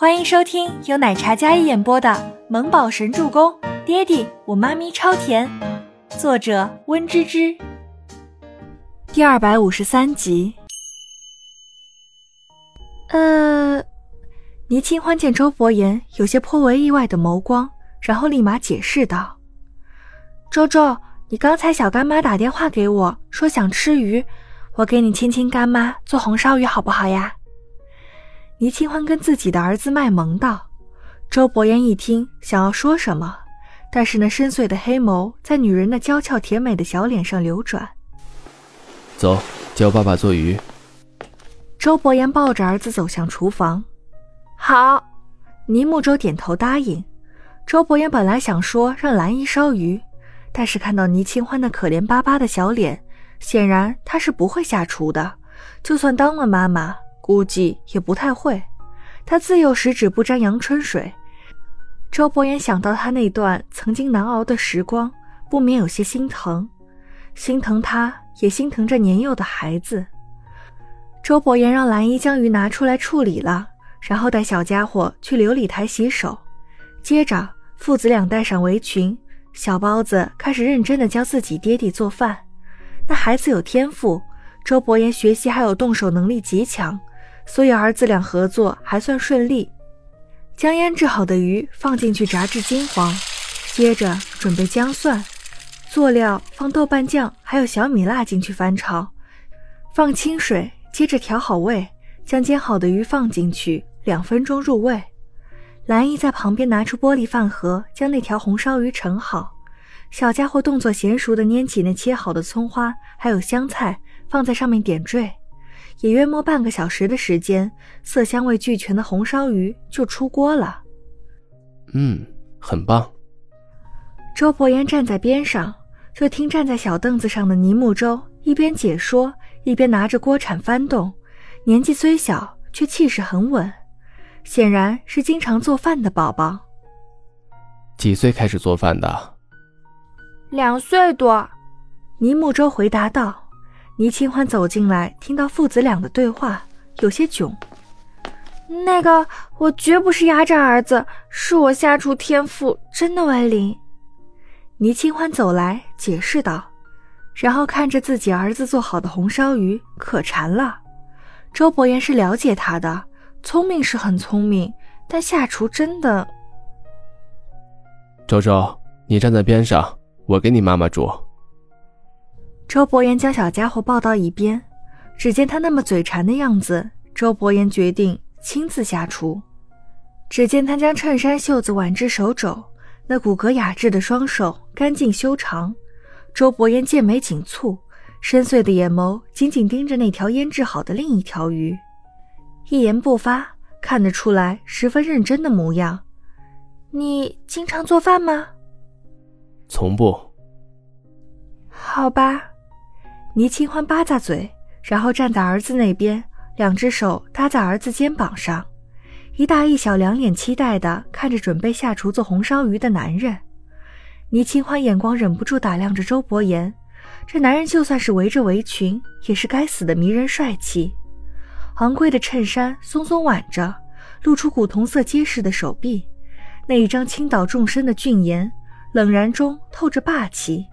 欢迎收听由奶茶嘉一演播的《萌宝神助攻》，爹地我妈咪超甜，作者温芝芝。第二百五十三集。呃，倪清欢见周伯言有些颇为意外的眸光，然后立马解释道：“周周，你刚才小干妈打电话给我说想吃鱼，我给你亲亲干妈做红烧鱼好不好呀？”倪清欢跟自己的儿子卖萌道：“周伯言一听，想要说什么，但是那深邃的黑眸在女人那娇俏甜美的小脸上流转。走，教爸爸做鱼。”周伯言抱着儿子走向厨房。好，倪木舟点头答应。周伯言本来想说让兰姨烧鱼，但是看到倪清欢那可怜巴巴的小脸，显然她是不会下厨的。就算当了妈妈。估计也不太会，他自幼十指不沾阳春水。周伯言想到他那段曾经难熬的时光，不免有些心疼，心疼他，也心疼这年幼的孩子。周伯言让兰姨将鱼拿出来处理了，然后带小家伙去琉璃台洗手。接着，父子俩戴上围裙，小包子开始认真的教自己爹地做饭。那孩子有天赋，周伯言学习还有动手能力极强。所以儿子俩合作还算顺利，将腌制好的鱼放进去炸至金黄，接着准备姜蒜、佐料，放豆瓣酱还有小米辣进去翻炒，放清水，接着调好味，将煎好的鱼放进去，两分钟入味。兰姨在旁边拿出玻璃饭盒，将那条红烧鱼盛好，小家伙动作娴熟的拈起那切好的葱花还有香菜，放在上面点缀。也约莫半个小时的时间，色香味俱全的红烧鱼就出锅了。嗯，很棒。周伯言站在边上，就听站在小凳子上的倪木舟一边解说，一边拿着锅铲翻动。年纪虽小，却气势很稳，显然是经常做饭的宝宝。几岁开始做饭的？两岁多。倪木舟回答道。倪清欢走进来，听到父子俩的对话，有些囧。那个，我绝不是压榨儿子，是我下厨天赋真的为零。倪清欢走来解释道，然后看着自己儿子做好的红烧鱼，可馋了。周伯言是了解他的，聪明是很聪明，但下厨真的……周周，你站在边上，我给你妈妈煮。周伯言将小家伙抱到一边，只见他那么嘴馋的样子，周伯言决定亲自下厨。只见他将衬衫袖子挽至手肘，那骨骼雅致的双手干净修长。周伯言剑眉紧蹙，深邃的眼眸紧紧盯着那条腌制好的另一条鱼，一言不发，看得出来十分认真的模样。你经常做饭吗？从不。好吧。倪清欢吧咂嘴，然后站在儿子那边，两只手搭在儿子肩膀上，一大一小两眼期待的看着准备下厨做红烧鱼的男人。倪清欢眼光忍不住打量着周伯言，这男人就算是围着围裙，也是该死的迷人帅气。昂贵的衬衫松松挽着，露出古铜色结实的手臂，那一张倾倒众生的俊颜，冷然中透着霸气，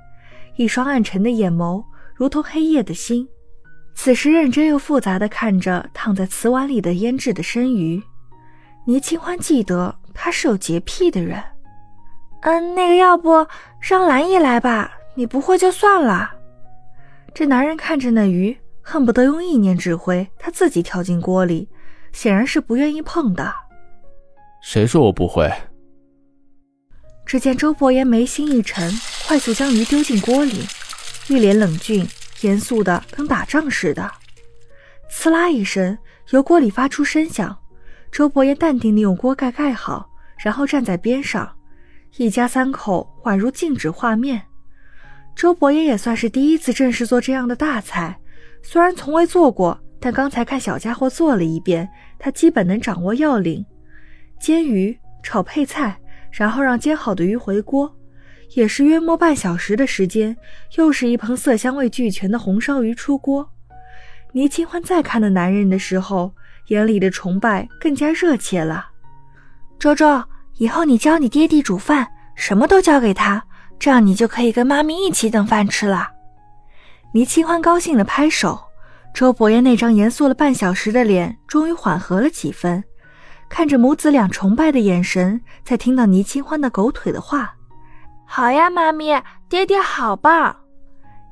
一双暗沉的眼眸。如同黑夜的心，此时认真又复杂的看着躺在瓷碗里的腌制的生鱼。倪清欢记得他是有洁癖的人。嗯，那个要不让兰姨来吧，你不会就算了。这男人看着那鱼，恨不得用意念指挥他自己跳进锅里，显然是不愿意碰的。谁说我不会？只见周伯言眉心一沉，快速将鱼丢进锅里。一脸冷峻，严肃的跟打仗似的。呲啦一声，油锅里发出声响。周伯言淡定地用锅盖盖好，然后站在边上。一家三口宛如静止画面。周伯言也算是第一次正式做这样的大菜，虽然从未做过，但刚才看小家伙做了一遍，他基本能掌握要领。煎鱼、炒配菜，然后让煎好的鱼回锅。也是约莫半小时的时间，又是一盆色香味俱全的红烧鱼出锅。倪清欢再看那男人的时候，眼里的崇拜更加热切了。周周，以后你教你爹地煮饭，什么都交给他，这样你就可以跟妈咪一起等饭吃了。倪清欢高兴地拍手，周伯言那张严肃了半小时的脸终于缓和了几分，看着母子俩崇拜的眼神，在听到倪清欢的狗腿的话：“好呀，妈咪，爹爹好棒。”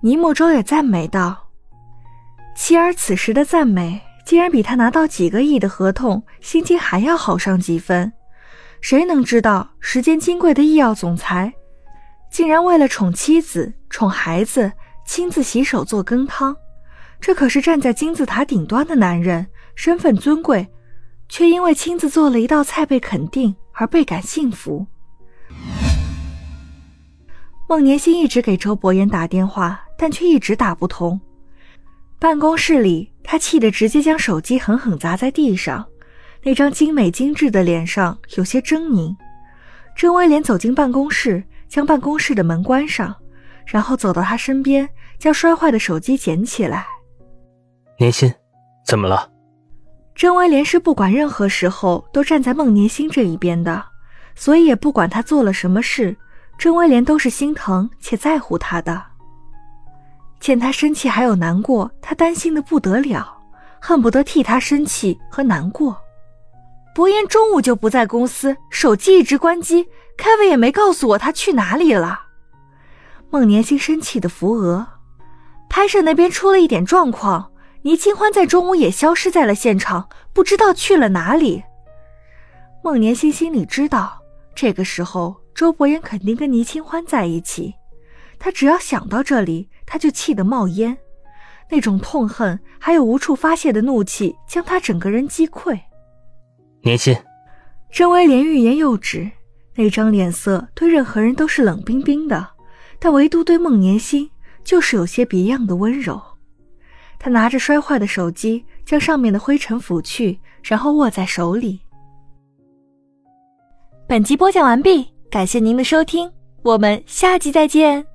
尼木舟也赞美道：“妻儿此时的赞美，竟然比他拿到几个亿的合同心情还要好上几分。谁能知道，时间金贵的医药总裁，竟然为了宠妻子、宠孩子，亲自洗手做羹汤？这可是站在金字塔顶端的男人，身份尊贵，却因为亲自做了一道菜被肯定而倍感幸福。”孟年星一直给周伯言打电话。但却一直打不通。办公室里，他气得直接将手机狠狠砸在地上，那张精美精致的脸上有些狰狞。郑威廉走进办公室，将办公室的门关上，然后走到他身边，将摔坏的手机捡起来。年心，怎么了？郑威廉是不管任何时候都站在孟年心这一边的，所以也不管他做了什么事，郑威廉都是心疼且在乎他的。见他生气还有难过，他担心的不得了，恨不得替他生气和难过。博言中午就不在公司，手机一直关机，凯文也没告诉我他去哪里了。孟年星生气的扶额，拍摄那边出了一点状况，倪清欢在中午也消失在了现场，不知道去了哪里。孟年星心里知道，这个时候周伯言肯定跟倪清欢在一起。他只要想到这里，他就气得冒烟，那种痛恨还有无处发泄的怒气，将他整个人击溃。年心，郑威廉欲言又止，那张脸色对任何人都是冷冰冰的，但唯独对孟年心就是有些别样的温柔。他拿着摔坏的手机，将上面的灰尘拂去，然后握在手里。本集播讲完毕，感谢您的收听，我们下集再见。